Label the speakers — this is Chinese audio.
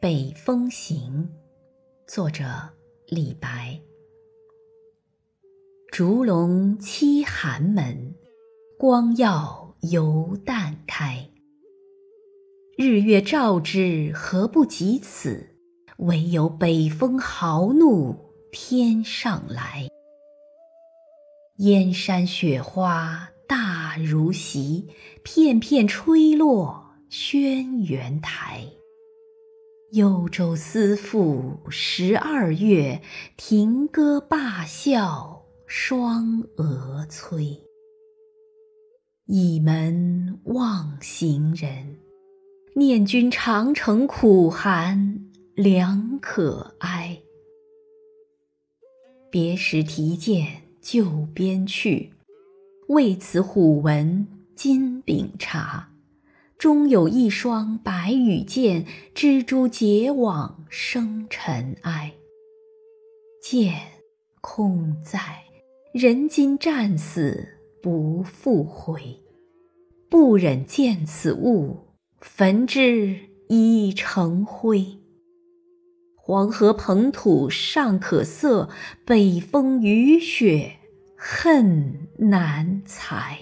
Speaker 1: 北风行，作者李白。烛龙栖寒门，光耀犹旦开。日月照之，何不及此？唯有北风豪怒天上来。燕山雪花大如席，片片吹落轩辕台。幽州思妇十二月，停歌罢笑双蛾催。倚门望行人，念君长城苦寒良可哀。别时提剑就边去，为此虎纹金饼茶。终有一双白羽箭，蜘蛛结网生尘埃。剑空在，人今战死不复回。不忍见此物，焚之已成灰。黄河捧土尚可色，北风雨雪恨难裁。